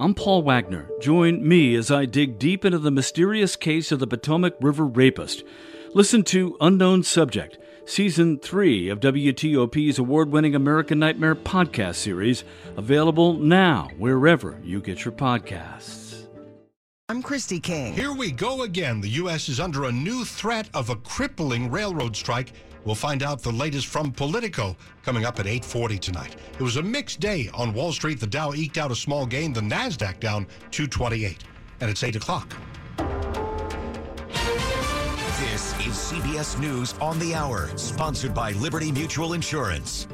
I'm Paul Wagner. Join me as I dig deep into the mysterious case of the Potomac River rapist. Listen to Unknown Subject, Season 3 of WTOP's award winning American Nightmare podcast series, available now wherever you get your podcasts. I'm Christy King. Here we go again. The U.S. is under a new threat of a crippling railroad strike We'll find out the latest from Politico coming up at 8:40 tonight. It was a mixed day on Wall Street. The Dow eked out a small gain, the Nasdaq down 228. And it's 8 o'clock. This is CBS News on the Hour, sponsored by Liberty Mutual Insurance.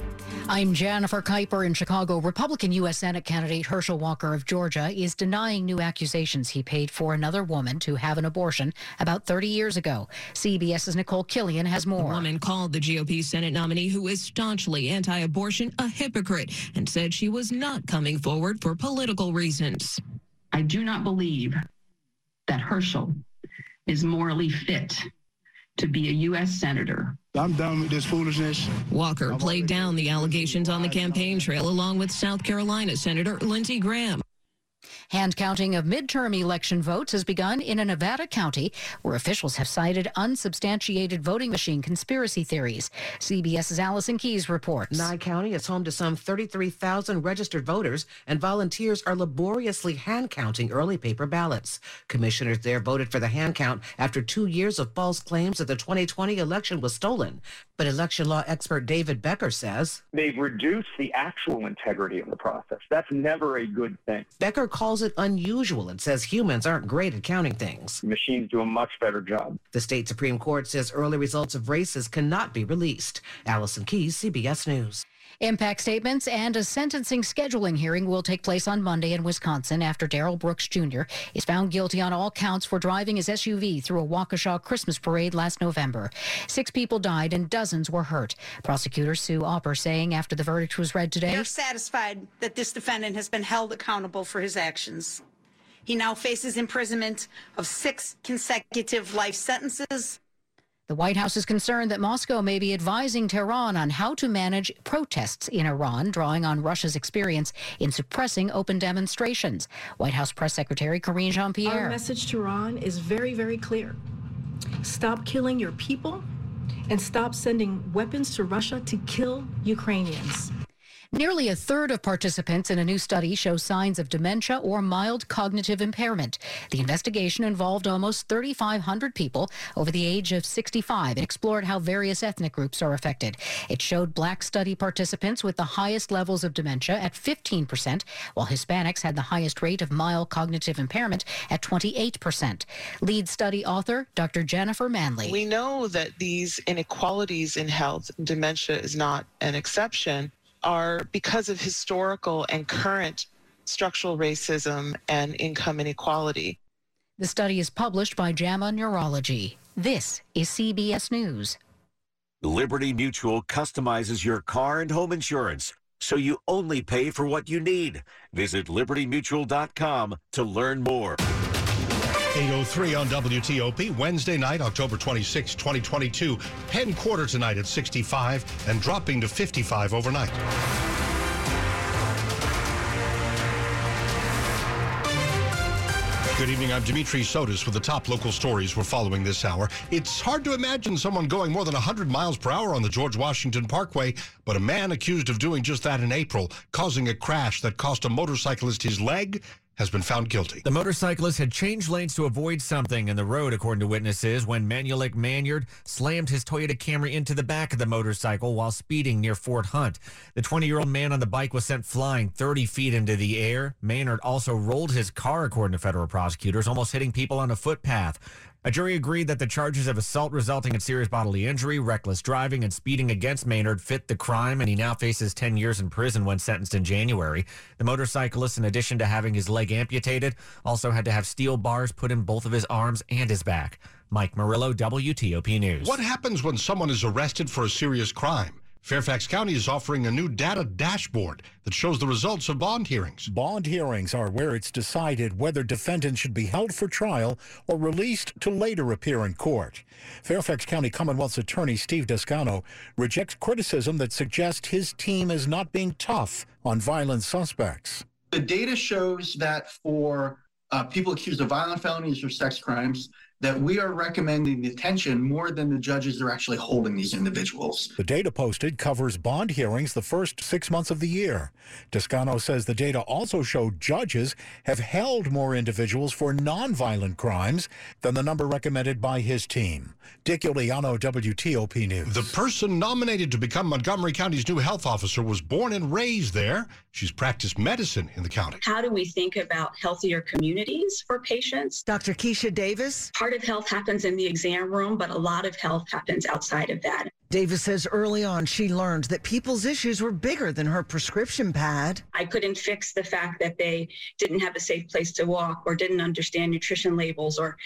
I'm Jennifer Keiper in Chicago. Republican U.S. Senate candidate Herschel Walker of Georgia is denying new accusations he paid for another woman to have an abortion about 30 years ago. CBS's Nicole Killion has more. The woman called the GOP Senate nominee, who is staunchly anti abortion, a hypocrite and said she was not coming forward for political reasons. I do not believe that Herschel is morally fit to be a U.S. Senator. I'm done with this foolishness. Walker played down the allegations on the campaign trail along with South Carolina Senator Lindsey Graham. Hand counting of midterm election votes has begun in a Nevada county where officials have cited unsubstantiated voting machine conspiracy theories. CBS's Allison Keyes reports. Nye County is home to some 33,000 registered voters, and volunteers are laboriously hand counting early paper ballots. Commissioners there voted for the hand count after two years of false claims that the 2020 election was stolen. But election law expert David Becker says they've reduced the actual integrity of the process. That's never a good thing. Becker calls it unusual and says humans aren't great at counting things. Machines do a much better job. The state Supreme Court says early results of races cannot be released. Allison Keyes, CBS News. Impact statements and a sentencing scheduling hearing will take place on Monday in Wisconsin after Darrell Brooks Jr. is found guilty on all counts for driving his SUV through a Waukesha Christmas parade last November. Six people died and dozens were hurt. Prosecutor Sue Opper saying after the verdict was read today, They're satisfied that this defendant has been held accountable for his actions. He now faces imprisonment of six consecutive life sentences the White House is concerned that Moscow may be advising Tehran on how to manage protests in Iran, drawing on Russia's experience in suppressing open demonstrations. White House Press Secretary Karine Jean Pierre. Our message to Iran is very, very clear stop killing your people and stop sending weapons to Russia to kill Ukrainians. Nearly a third of participants in a new study show signs of dementia or mild cognitive impairment. The investigation involved almost 3,500 people over the age of 65 and explored how various ethnic groups are affected. It showed black study participants with the highest levels of dementia at 15%, while Hispanics had the highest rate of mild cognitive impairment at 28%. Lead study author Dr. Jennifer Manly. We know that these inequalities in health, dementia is not an exception are because of historical and current structural racism and income inequality. The study is published by JAMA Neurology. This is CBS News. Liberty Mutual customizes your car and home insurance so you only pay for what you need. Visit libertymutual.com to learn more. 803 on WTOP, Wednesday night, October 26, 2022. Penn quarter tonight at 65 and dropping to 55 overnight. Good evening. I'm Dimitri Sotis with the top local stories we're following this hour. It's hard to imagine someone going more than 100 miles per hour on the George Washington Parkway, but a man accused of doing just that in April, causing a crash that cost a motorcyclist his leg has been found guilty. The motorcyclist had changed lanes to avoid something in the road, according to witnesses, when Manulik Maynard slammed his Toyota Camry into the back of the motorcycle while speeding near Fort Hunt. The 20 year old man on the bike was sent flying 30 feet into the air. Maynard also rolled his car, according to federal prosecutors, almost hitting people on a footpath. A jury agreed that the charges of assault resulting in serious bodily injury, reckless driving, and speeding against Maynard fit the crime, and he now faces 10 years in prison when sentenced in January. The motorcyclist, in addition to having his leg amputated, also had to have steel bars put in both of his arms and his back. Mike Murillo, WTOP News. What happens when someone is arrested for a serious crime? Fairfax County is offering a new data dashboard that shows the results of bond hearings. Bond hearings are where it's decided whether defendants should be held for trial or released to later appear in court. Fairfax County Commonwealth's attorney Steve Descano rejects criticism that suggests his team is not being tough on violent suspects The data shows that for uh, people accused of violent felonies or sex crimes, that we are recommending detention more than the judges are actually holding these individuals. The data posted covers bond hearings the first six months of the year. Descano says the data also showed judges have held more individuals for nonviolent crimes than the number recommended by his team. Dick Uliano, WTOP News. The person nominated to become Montgomery County's new health officer was born and raised there. She's practiced medicine in the county. How do we think about healthier communities for patients? Dr. Keisha Davis. Part of health happens in the exam room, but a lot of health happens outside of that. Davis says early on she learned that people's issues were bigger than her prescription pad. I couldn't fix the fact that they didn't have a safe place to walk or didn't understand nutrition labels or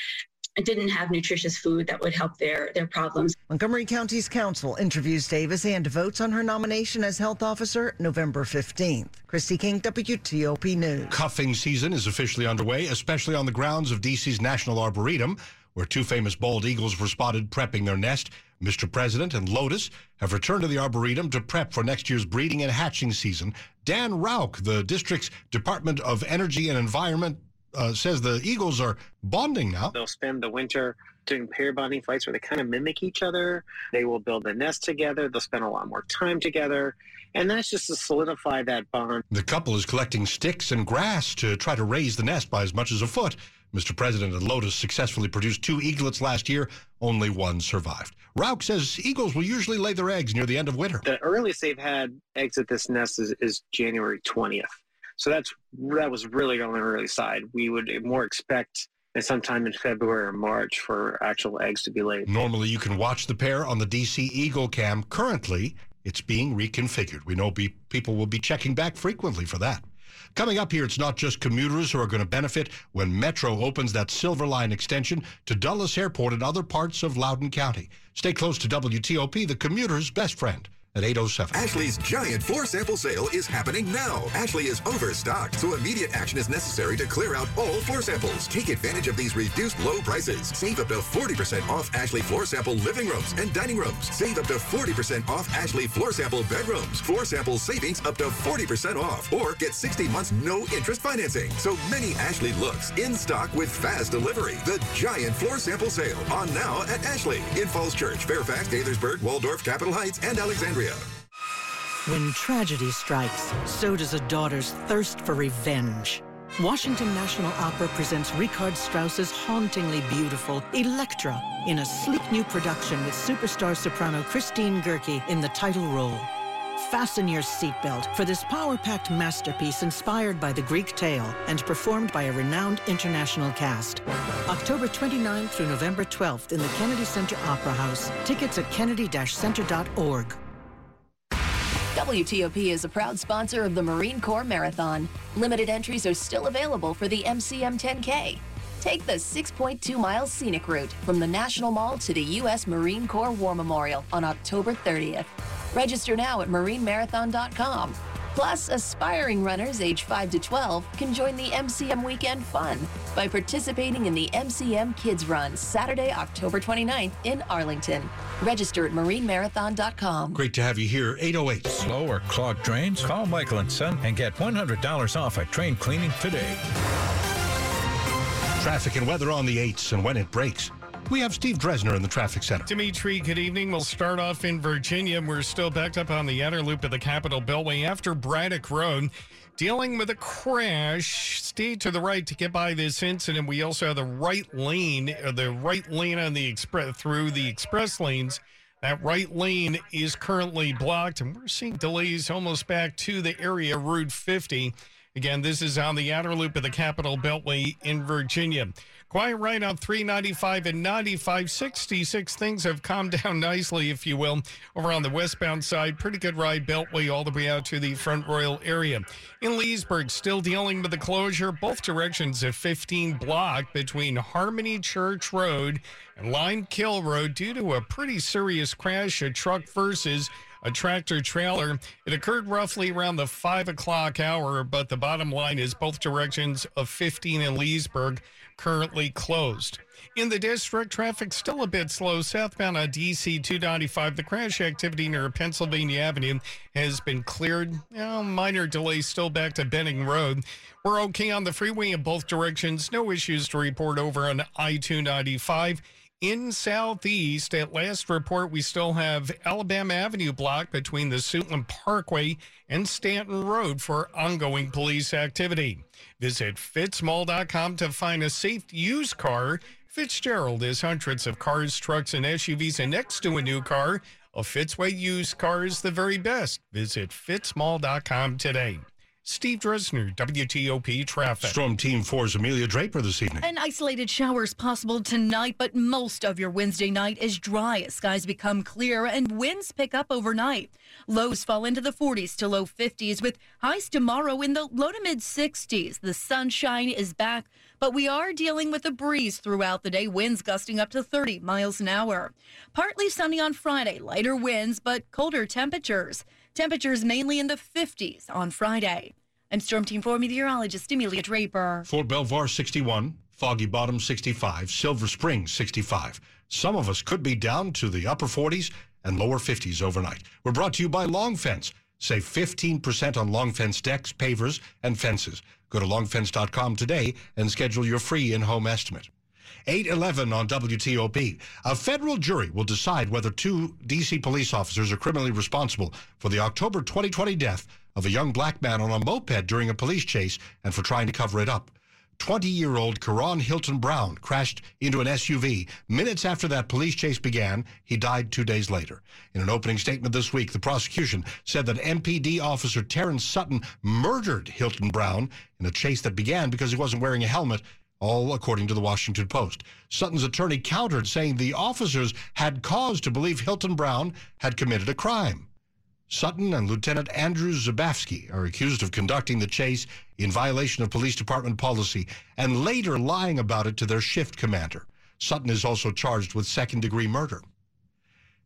didn't have nutritious food that would help their, their problems. Montgomery County's council interviews Davis and votes on her nomination as health officer November 15th. Christy King, WTOP News. Cuffing season is officially underway, especially on the grounds of DC's National Arboretum, where two famous bald eagles were spotted prepping their nest. Mr. President and Lotus have returned to the Arboretum to prep for next year's breeding and hatching season. Dan Rauch, the district's Department of Energy and Environment uh, says the Eagles are bonding now. They'll spend the winter doing pair bonding flights where they kind of mimic each other. They will build a nest together. They'll spend a lot more time together. And that's just to solidify that bond. The couple is collecting sticks and grass to try to raise the nest by as much as a foot. Mr. President and Lotus successfully produced two eaglets last year. Only one survived. Rauch says eagles will usually lay their eggs near the end of winter. The earliest they've had eggs at this nest is, is January 20th. So that's that was really on the early side. We would more expect sometime in February or March for actual eggs to be laid. Normally, you can watch the pair on the DC Eagle Cam. Currently, it's being reconfigured. We know be, people will be checking back frequently for that. Coming up here, it's not just commuters who are going to benefit when Metro opens that Silver Line extension to Dulles Airport and other parts of Loudoun County. Stay close to WTOP, the commuter's best friend at 807. Ashley's giant floor sample sale is happening now. Ashley is overstocked, so immediate action is necessary to clear out all floor samples. Take advantage of these reduced low prices. Save up to 40% off Ashley floor sample living rooms and dining rooms. Save up to 40% off Ashley floor sample bedrooms. Floor sample savings up to 40% off. Or get 60 months no interest financing. So many Ashley looks in stock with fast delivery. The giant floor sample sale on now at Ashley in Falls Church, Fairfax, Gaithersburg, Waldorf, Capitol Heights, and Alexandria. When tragedy strikes, so does a daughter's thirst for revenge. Washington National Opera presents Richard Strauss's hauntingly beautiful Elektra in a sleek new production with superstar soprano Christine Goerke in the title role. Fasten your seatbelt for this power-packed masterpiece inspired by the Greek tale and performed by a renowned international cast. October 29th through November 12th in the Kennedy Center Opera House. Tickets at kennedy-center.org. WTOP is a proud sponsor of the Marine Corps Marathon. Limited entries are still available for the MCM 10K. Take the 6.2 mile scenic route from the National Mall to the U.S. Marine Corps War Memorial on October 30th. Register now at marinemarathon.com. Plus, aspiring runners age 5 to 12 can join the MCM Weekend Fun by participating in the MCM Kids Run Saturday, October 29th in Arlington. Register at marinemarathon.com. Great to have you here. 808. Slow or clogged drains? Call Michael and Son and get $100 off a train cleaning today. Traffic and weather on the 8s and when it breaks. We have Steve Dresner in the traffic center. Dimitri, good evening. We'll start off in Virginia. We're still backed up on the outer loop of the Capitol Beltway after Braddock Road. Dealing with a crash. Stay to the right to get by this incident. We also have the right lane, uh, the right lane on the express through the express lanes. That right lane is currently blocked, and we're seeing delays almost back to the area Route 50. Again, this is on the outer loop of the Capitol Beltway in Virginia. Quiet right on 395 and 95. 66. Things have calmed down nicely, if you will, over on the westbound side. Pretty good ride Beltway all the way out to the Front Royal area. In Leesburg, still dealing with the closure, both directions of 15 block between Harmony Church Road and Lime Kill Road due to a pretty serious crash, a truck versus a tractor trailer. It occurred roughly around the five o'clock hour, but the bottom line is both directions of 15 in Leesburg currently closed. In the district, traffic still a bit slow southbound on DC 295. The crash activity near Pennsylvania Avenue has been cleared. Well, minor delays still back to Benning Road. We're okay on the freeway in both directions. No issues to report over on I 295. In Southeast, at last report, we still have Alabama Avenue blocked between the Suitland Parkway and Stanton Road for ongoing police activity. Visit fitzmall.com to find a safe used car. Fitzgerald is hundreds of cars, trucks, and SUVs, and next to a new car, a Fitzway used car is the very best. Visit fitzmall.com today. Steve Dresner, WTOP Traffic. Storm Team 4's Amelia Draper this evening. An isolated shower is possible tonight, but most of your Wednesday night is dry as skies become clear and winds pick up overnight. Lows fall into the 40s to low 50s with highs tomorrow in the low to mid 60s. The sunshine is back, but we are dealing with a breeze throughout the day, winds gusting up to 30 miles an hour. Partly sunny on Friday, lighter winds, but colder temperatures. Temperatures mainly in the 50s on Friday. I'm Storm Team 4 meteorologist Amelia Draper. Fort Belvoir 61, Foggy Bottom 65, Silver Spring 65. Some of us could be down to the upper 40s and lower 50s overnight. We're brought to you by Long Fence. Save 15% on Long Fence decks, pavers, and fences. Go to longfence.com today and schedule your free in-home estimate. 811 on WTOP. A federal jury will decide whether two D.C. police officers are criminally responsible for the October 2020 death of a young black man on a moped during a police chase and for trying to cover it up. 20 year old Karon Hylton Brown crashed into an SUV. Minutes after that police chase began, he died two days later. In an opening statement this week, the prosecution said that MPD officer Terrence Sutton murdered Hylton Brown in a chase that began because he wasn't wearing a helmet all according to the Washington Post. Sutton's attorney countered, saying the officers had cause to believe Hylton Brown had committed a crime. Sutton and Lieutenant Andrew Zabavsky are accused of conducting the chase in violation of police department policy and later lying about it to their shift commander. Sutton is also charged with second degree murder.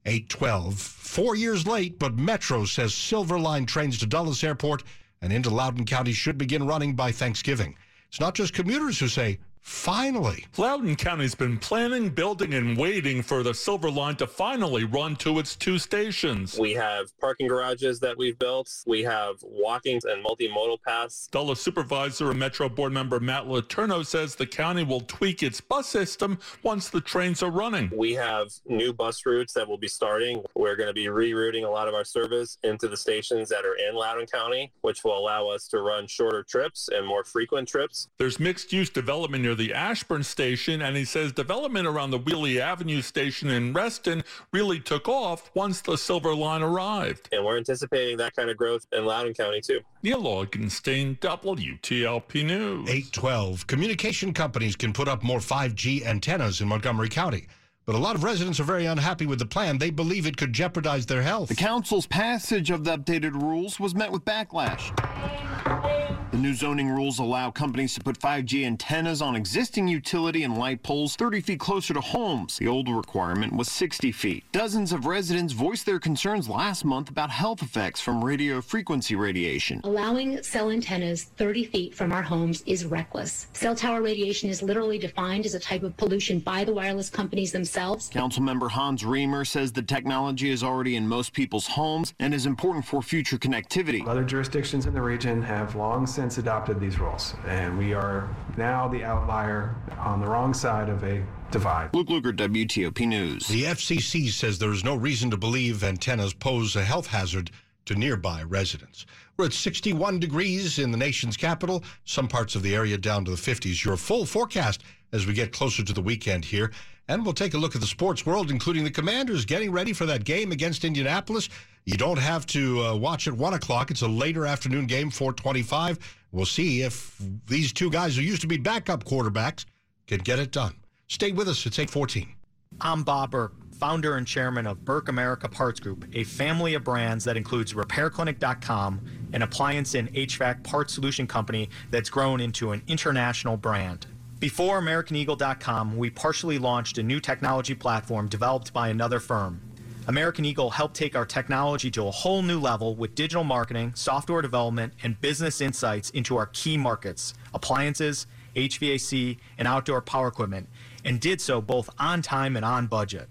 812, four years late, but Metro says Silver Line trains to Dulles Airport and into Loudoun County should begin running by Thanksgiving. It's not just commuters who say, Finally. Loudoun County's been planning, building, and waiting for the Silver Line to finally run to its two stations. We have parking garages that we've built. We have walking and multimodal paths. Dulles Supervisor and Metro Board member Matt Letourneau says the county will tweak its bus system once the trains are running. We have new bus routes that will be starting. We're going to be rerouting a lot of our service into the stations that are in Loudoun County, which will allow us to run shorter trips and more frequent trips. There's mixed use development near the Ashburn station, and he says development around the Wiehle Avenue station in Reston really took off once the Silver Line arrived. And we're anticipating that kind of growth in Loudoun County, too. Neil Augenstein, WTOP News. 812. Communication companies can put up more 5G antennas in Montgomery County. But a lot of residents are very unhappy with the plan. They believe it could jeopardize their health. The council's passage of the updated rules was met with backlash. The new zoning rules allow companies to put 5G antennas on existing utility and light poles 30 feet closer to homes. The old requirement was 60 feet. Dozens of residents voiced their concerns last month about health effects from radio frequency radiation. Allowing cell antennas 30 feet from our homes is reckless. Cell tower radiation is literally defined as a type of pollution by the wireless companies themselves. Councilmember Hans Riemer says the technology is already in most people's homes and is important for future connectivity. Other jurisdictions in the region have long since adopted these rules, and we are now the outlier on the wrong side of a divide. Luke Lukert, WTOP News. The FCC says there is no reason to believe antennas pose a health hazard to nearby residents. We're at 61 degrees in the nation's capital, some parts of the area down to the 50s. Your full forecast as we get closer to the weekend here. And we'll take a look at the sports world, including the Commanders getting ready for that game against Indianapolis. You don't have to uh, watch at 1 o'clock. It's a later afternoon game, 425. We'll see if these two guys who used to be backup quarterbacks can get it done. Stay with us. It's 814. I'm Bob Burke, founder and chairman of Burke America Parts Group, a family of brands that includes RepairClinic.com, an appliance and HVAC parts solution company that's grown into an international brand. Before AmericanEagle.com, we partially launched a new technology platform developed by another firm. American Eagle helped take our technology to a whole new level with digital marketing, software development, and business insights into our key markets appliances, HVAC, and outdoor power equipment, and did so both on time and on budget.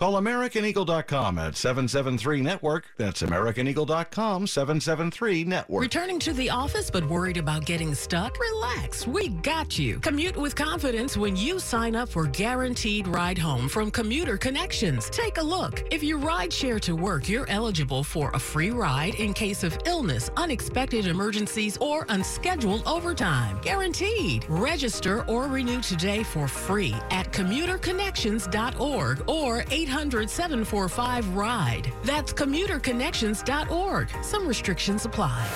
Call AmericanEagle.com at 773 Network. That's AmericanEagle.com 773 Network. Returning to the office but worried about getting stuck? Relax, we got you. Commute with confidence when you sign up for Guaranteed Ride Home from Commuter Connections. Take a look. If you ride share to work, you're eligible for a free ride in case of illness, unexpected emergencies, or unscheduled overtime. Guaranteed. Register or renew today for free at commuterconnections.org or 800 745 RIDE. That's commuterconnections.org. Some restrictions apply.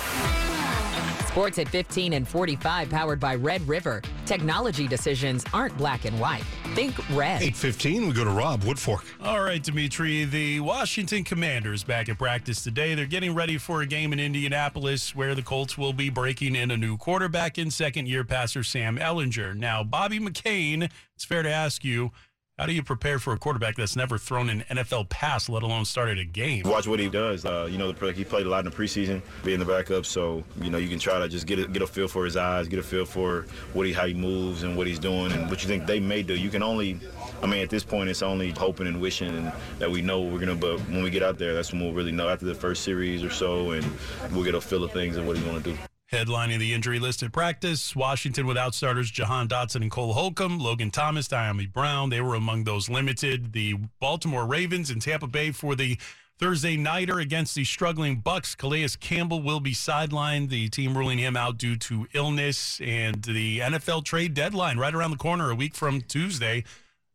Sports at 15 and 45 powered by Red River. Technology decisions aren't black and white. Think red. 815, we go to Rob Woodfork. All right, Dimitri. The Washington Commanders back at practice today. They're getting ready for a game in Indianapolis where the Colts will be breaking in a new quarterback in second year passer Sam Ehlinger. Now, Bobby McCain, it's fair to ask you, how do you prepare for a quarterback that's never thrown an NFL pass, let alone started a game? Watch what he does. Uh, you know, the, he played a lot in the preseason, being the backup. So you know, you can try to just get a, get a feel for his eyes, get a feel for what he how he moves and what he's doing and what you think they may do. You can only, I mean, at this point, it's only hoping and wishing that we know what we're gonna. But when we get out there, that's when we'll really know after the first series or so, and we'll get a feel of things and what he's gonna do. Headlining the injury list at practice, Washington without starters Jahan Dotson and Cole Holcomb, Logan Thomas, Dyami Brown. They were among those limited. The Baltimore Ravens in Tampa Bay for the Thursday nighter against the struggling Bucs. Calais Campbell will be sidelined. The team ruling him out due to illness and the NFL trade deadline right around the corner, a week from Tuesday.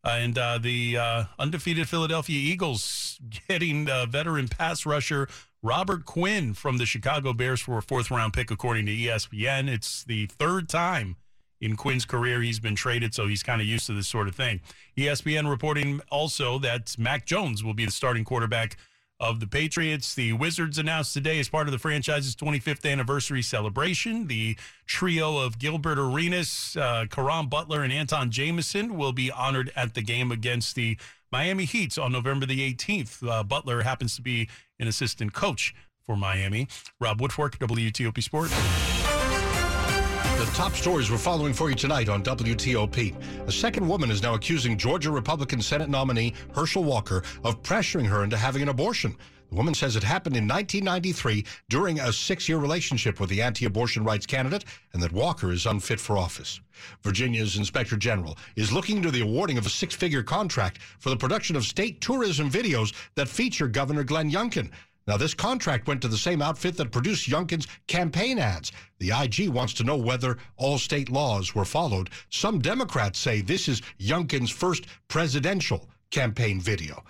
And uh, the uh, undefeated Philadelphia Eagles getting uh, veteran pass rusher Robert Quinn from the Chicago Bears for a fourth round pick, according to ESPN. It's the third time in Quinn's career he's been traded, so he's kind of used to this sort of thing. ESPN reporting also that Mac Jones will be the starting quarterback of the Patriots. The Wizards announced today, as part of the franchise's 25th anniversary celebration, the trio of Gilbert Arenas, uh, Caron Butler, and Antawn Jamison will be honored at the game against the Miami Heat on November the 18th. Uh, Butler happens to be an assistant coach for Miami. Rob Woodfork, WTOP Sports. The top stories we're following for you tonight on WTOP. A second woman is now accusing Georgia Republican Senate nominee Herschel Walker of pressuring her into having an abortion. The woman says it happened in 1993 during a six year relationship with the anti abortion rights candidate and that Walker is unfit for office. Virginia's Inspector General is looking into the awarding of a six figure contract for the production of state tourism videos that feature Governor Glenn Youngkin. Now, this contract went to the same outfit that produced Youngkin's campaign ads. The IG wants to know whether all state laws were followed. Some Democrats say this is Youngkin's first presidential campaign video.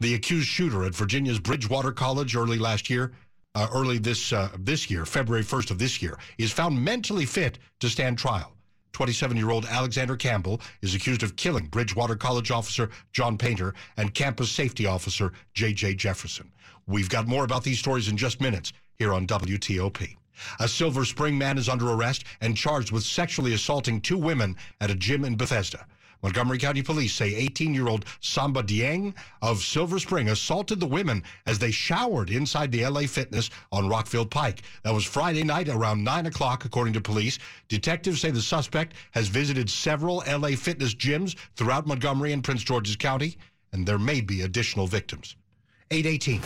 The accused shooter at Virginia's Bridgewater College early last year, uh, early this uh, this year, February 1st of this year, is found mentally fit to stand trial. 27-year-old Alexander Campbell is accused of killing Bridgewater College officer John Painter and campus safety officer J.J. Jefferson. We've got more about these stories in just minutes here on WTOP. A Silver Spring man is under arrest and charged with sexually assaulting two women at a gym in Bethesda. Montgomery County Police say 18 year old Samba Dieng of Silver Spring assaulted the women as they showered inside the LA Fitness on Rockville Pike. That was Friday night around 9 o'clock, according to police. Detectives say the suspect has visited several LA Fitness gyms throughout Montgomery and Prince George's County, and there may be additional victims. 818.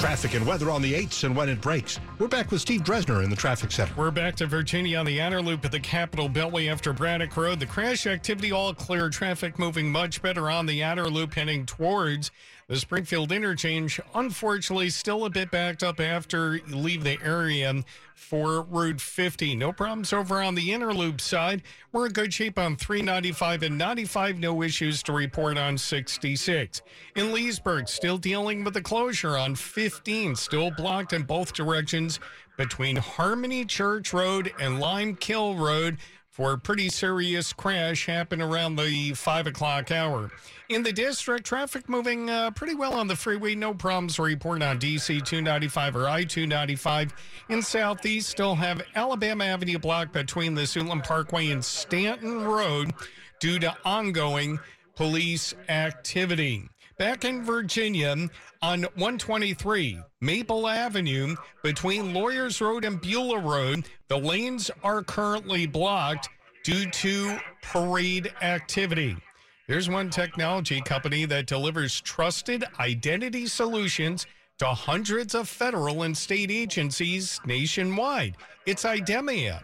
Traffic and weather on the 8s and when it breaks. We're back with Steve Dresner in the traffic center. We're back to Virginia on the outer loop at the Capitol Beltway after Braddock Road. The crash activity all clear. Traffic moving much better on the outer loop heading towards the Springfield interchange. Unfortunately, still a bit backed up after you leave the area for Route 50. No problems over on the Interloop side. We're in good shape on 395 and 95. No issues to report on 66. In Leesburg, still dealing with the closure on 15, still blocked in both directions between Harmony Church Road and Lime Kill Road for a pretty serious crash happened around the five o'clock hour. In the district, traffic moving uh, pretty well on the freeway. No problems to report on DC 295 or I 295. In Southeast, still have Alabama Avenue blocked between the Suitland Parkway and Stanton Road due to ongoing police activity. Back in Virginia on 123 Maple Avenue between Lawyers Road and Beulah Road, the lanes are currently blocked due to parade activity. There's one technology company that delivers trusted identity solutions to hundreds of federal and state agencies nationwide. It's Idemia.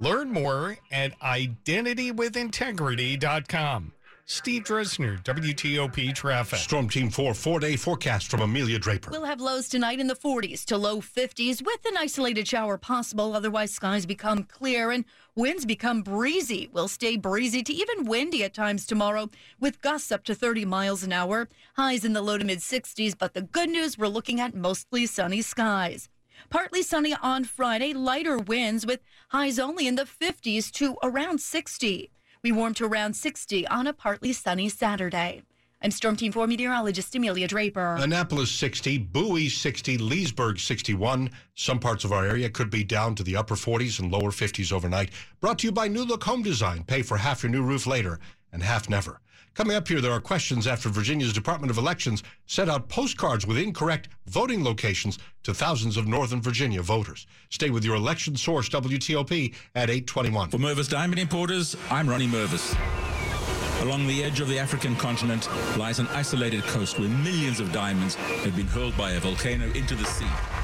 Learn more at identitywithintegrity.com. Steve Dresner, WTOP Traffic. Storm Team 4 four day forecast from Amelia Draper. We'll have lows tonight in the 40s to low 50s with an isolated shower possible. Otherwise, skies become clear and winds become breezy. We'll stay breezy to even windy at times tomorrow with gusts up to 30 miles an hour. Highs in the low to mid 60s, but the good news we're looking at mostly sunny skies. Partly sunny on Friday, lighter winds with highs only in the 50s to around 60. We warm to around 60 on a partly sunny Saturday. I'm Storm Team 4 meteorologist Amelia Draper. Annapolis 60, Bowie 60, Leesburg 61. Some parts of our area could be down to the upper 40s and lower 50s overnight. Brought to you by New Look Home Design. Pay for half your new roof later and half never. Coming up here, there are questions after Virginia's Department of Elections sent out postcards with incorrect voting locations to thousands of Northern Virginia voters. Stay with your election source, WTOP, at 821. For Mervis Diamond Importers, I'm Ronnie Mervis. Along the edge of the African continent lies an isolated coast where millions of diamonds have been hurled by a volcano into the sea.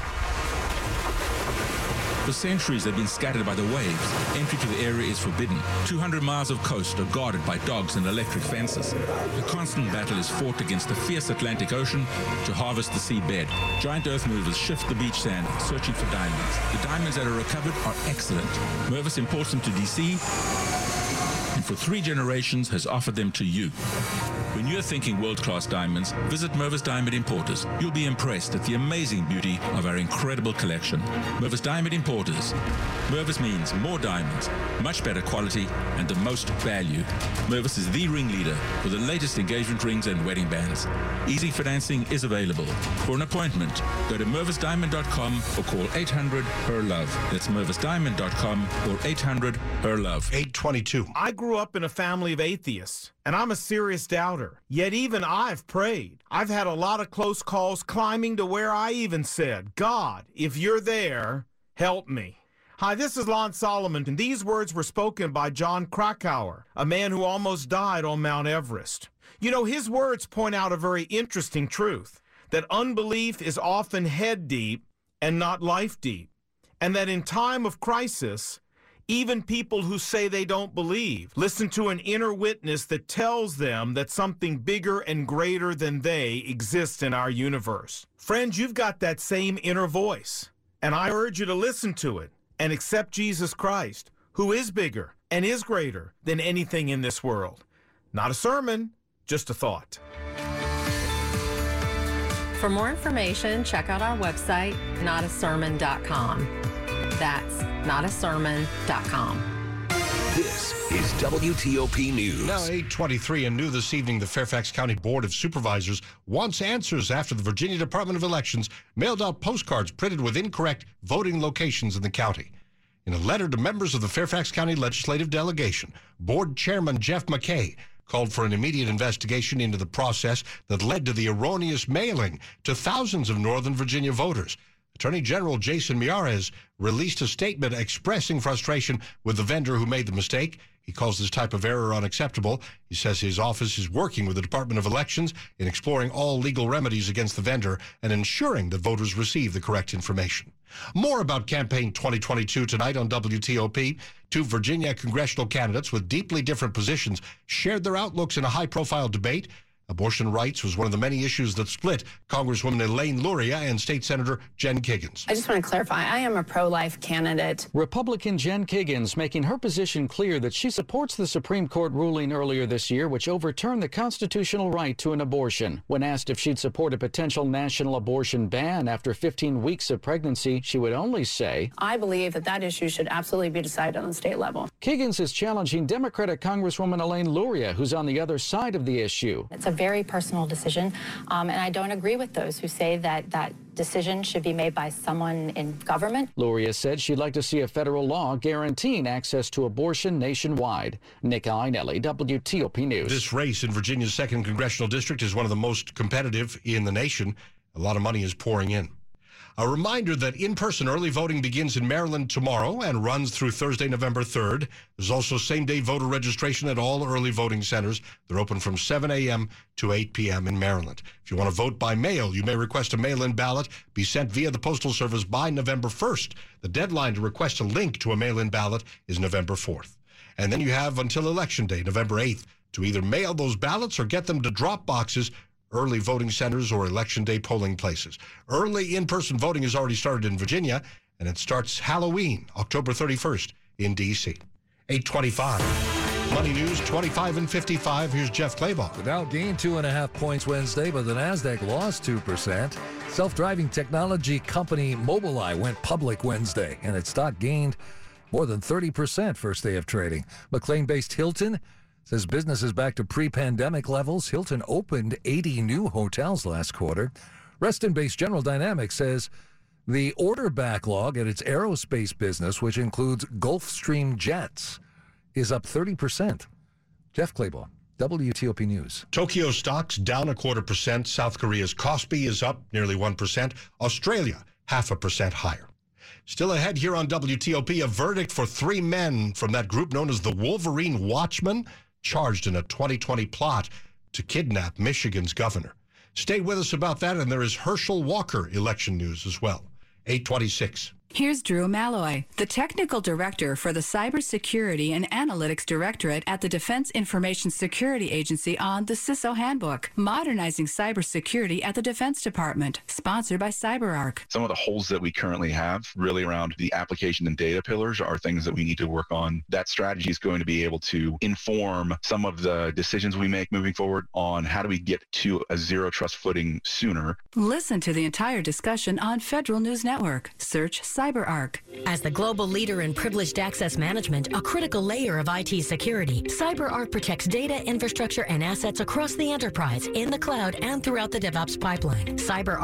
For centuries, they've been scattered by the waves. Entry to the area is forbidden. 200 miles of coast are guarded by dogs and electric fences. A constant battle is fought against the fierce Atlantic Ocean to harvest the seabed. Giant earth movers shift the beach sand, searching for diamonds. The diamonds that are recovered are excellent. Mervis imports them to D.C. and for three generations has offered them to you. When you're thinking world-class diamonds, visit Mervis Diamond Importers. You'll be impressed at the amazing beauty of our incredible collection. Mervis Diamond Importers. Mervis means more diamonds, much better quality, and the most value. Mervis is the ringleader for the latest engagement rings and wedding bands. Easy financing is available. For an appointment, go to mervisdiamond.com or call 800 her love. That's mervisdiamond.com or 800 her love. 822. I grew up in a family of atheists, and I'm a serious doubter. Yet even I've prayed. I've had a lot of close calls climbing to where I even said, God, if you're there, help me. Hi, this is Lon Solomon, and these words were spoken by Jon Krakauer, a man who almost died on Mount Everest. You know, his words point out a very interesting truth that unbelief is often head deep and not life deep, and that in time of crisis, even people who say they don't believe listen to an inner witness that tells them that something bigger and greater than they exists in our universe. Friends, you've got that same inner voice, and I urge you to listen to it and accept Jesus Christ, who is bigger and is greater than anything in this world. Not a sermon, just a thought. For more information, check out our website, notasermon.com. That's notasermon.com. This is WTOP News. Now, 823 and new this evening, the Fairfax County Board of Supervisors wants answers after the Virginia Department of Elections mailed out postcards printed with incorrect voting locations in the county. In a letter to members of the Fairfax County Legislative Delegation, Board Chairman Jeff McKay called for an immediate investigation into the process that led to the erroneous mailing to thousands of Northern Virginia voters. Attorney General Jason Miyares released a statement expressing frustration with the vendor who made the mistake. He calls this type of error unacceptable. He says his office is working with the Department of Elections in exploring all legal remedies against the vendor and ensuring that voters receive the correct information. More about Campaign 2022 tonight on WTOP. Two Virginia congressional candidates with deeply different positions shared their outlooks in a high profile debate. Abortion rights was one of the many issues that split Congresswoman Elaine Luria and State Senator Jen Kiggans. I just want to clarify I am a pro life candidate. Republican Jen Kiggans making her position clear that she supports the Supreme Court ruling earlier this year, which overturned the constitutional right to an abortion. When asked if she'd support a potential national abortion ban after 15 weeks of pregnancy, she would only say, I believe that that issue should absolutely be decided on the state level. Kiggans is challenging Democratic Congresswoman Elaine Luria, who's on the other side of the issue. It's a very personal decision, um, and I don't agree with those who say that that decision should be made by someone in government. Luria said she'd like to see a federal law guaranteeing access to abortion nationwide. Nick Iannelli, WTOP News. This race in Virginia's second congressional district is one of the most competitive in the nation. A lot of money is pouring in. A reminder that in person early voting begins in Maryland tomorrow and runs through Thursday, November 3rd. There's also same day voter registration at all early voting centers. They're open from 7 a.m. to 8 p.m. in Maryland. If you want to vote by mail, you may request a mail in ballot be sent via the Postal Service by November 1st. The deadline to request a link to a mail in ballot is November 4th. And then you have until Election Day, November 8th, to either mail those ballots or get them to drop boxes early voting centers or election day polling places. Early in person voting has already started in Virginia, and it starts Halloween, October 31st in D.C. 825. Money News 25 and 55. Here's Jeff Clabaugh. The Dow gained two and a half points Wednesday, but the Nasdaq lost two percent. Self-driving technology company Mobileye went public Wednesday, and its stock gained more than 30 percent first day of trading. McLean-based Hilton says business is back to pre-pandemic levels. Hilton opened 80 new hotels last quarter. Reston-based General Dynamics says the order backlog at its aerospace business, which includes Gulfstream jets, is up 30%. Jeff Clabaugh, WTOP News. Tokyo stocks down a quarter percent. South Korea's Kospi is up nearly 1%. Australia, half a percent higher. Still ahead here on WTOP, a verdict for three men from that group known as the Wolverine Watchmen, charged in a 2020 plot to kidnap Michigan's governor. Stay with us about that, and there is Herschel Walker election news as well. 826. Here's Drew Malloy, the technical director for the Cybersecurity and Analytics Directorate at the Defense Information Security Agency on the CISO Handbook, Modernizing Cybersecurity at the Defense Department, sponsored by CyberArk. Some of the holes that we currently have, really around the application and data pillars, are things that we need to work on. That strategy is going to be able to inform some of the decisions we make moving forward on how do we get to a zero trust footing sooner. Listen to the entire discussion on Federal News Network. Search CyberArk. As the global leader in privileged access management, a critical layer of IT security, CyberArk protects data, infrastructure, and assets across the enterprise, in the cloud, and throughout the DevOps pipeline. CyberArk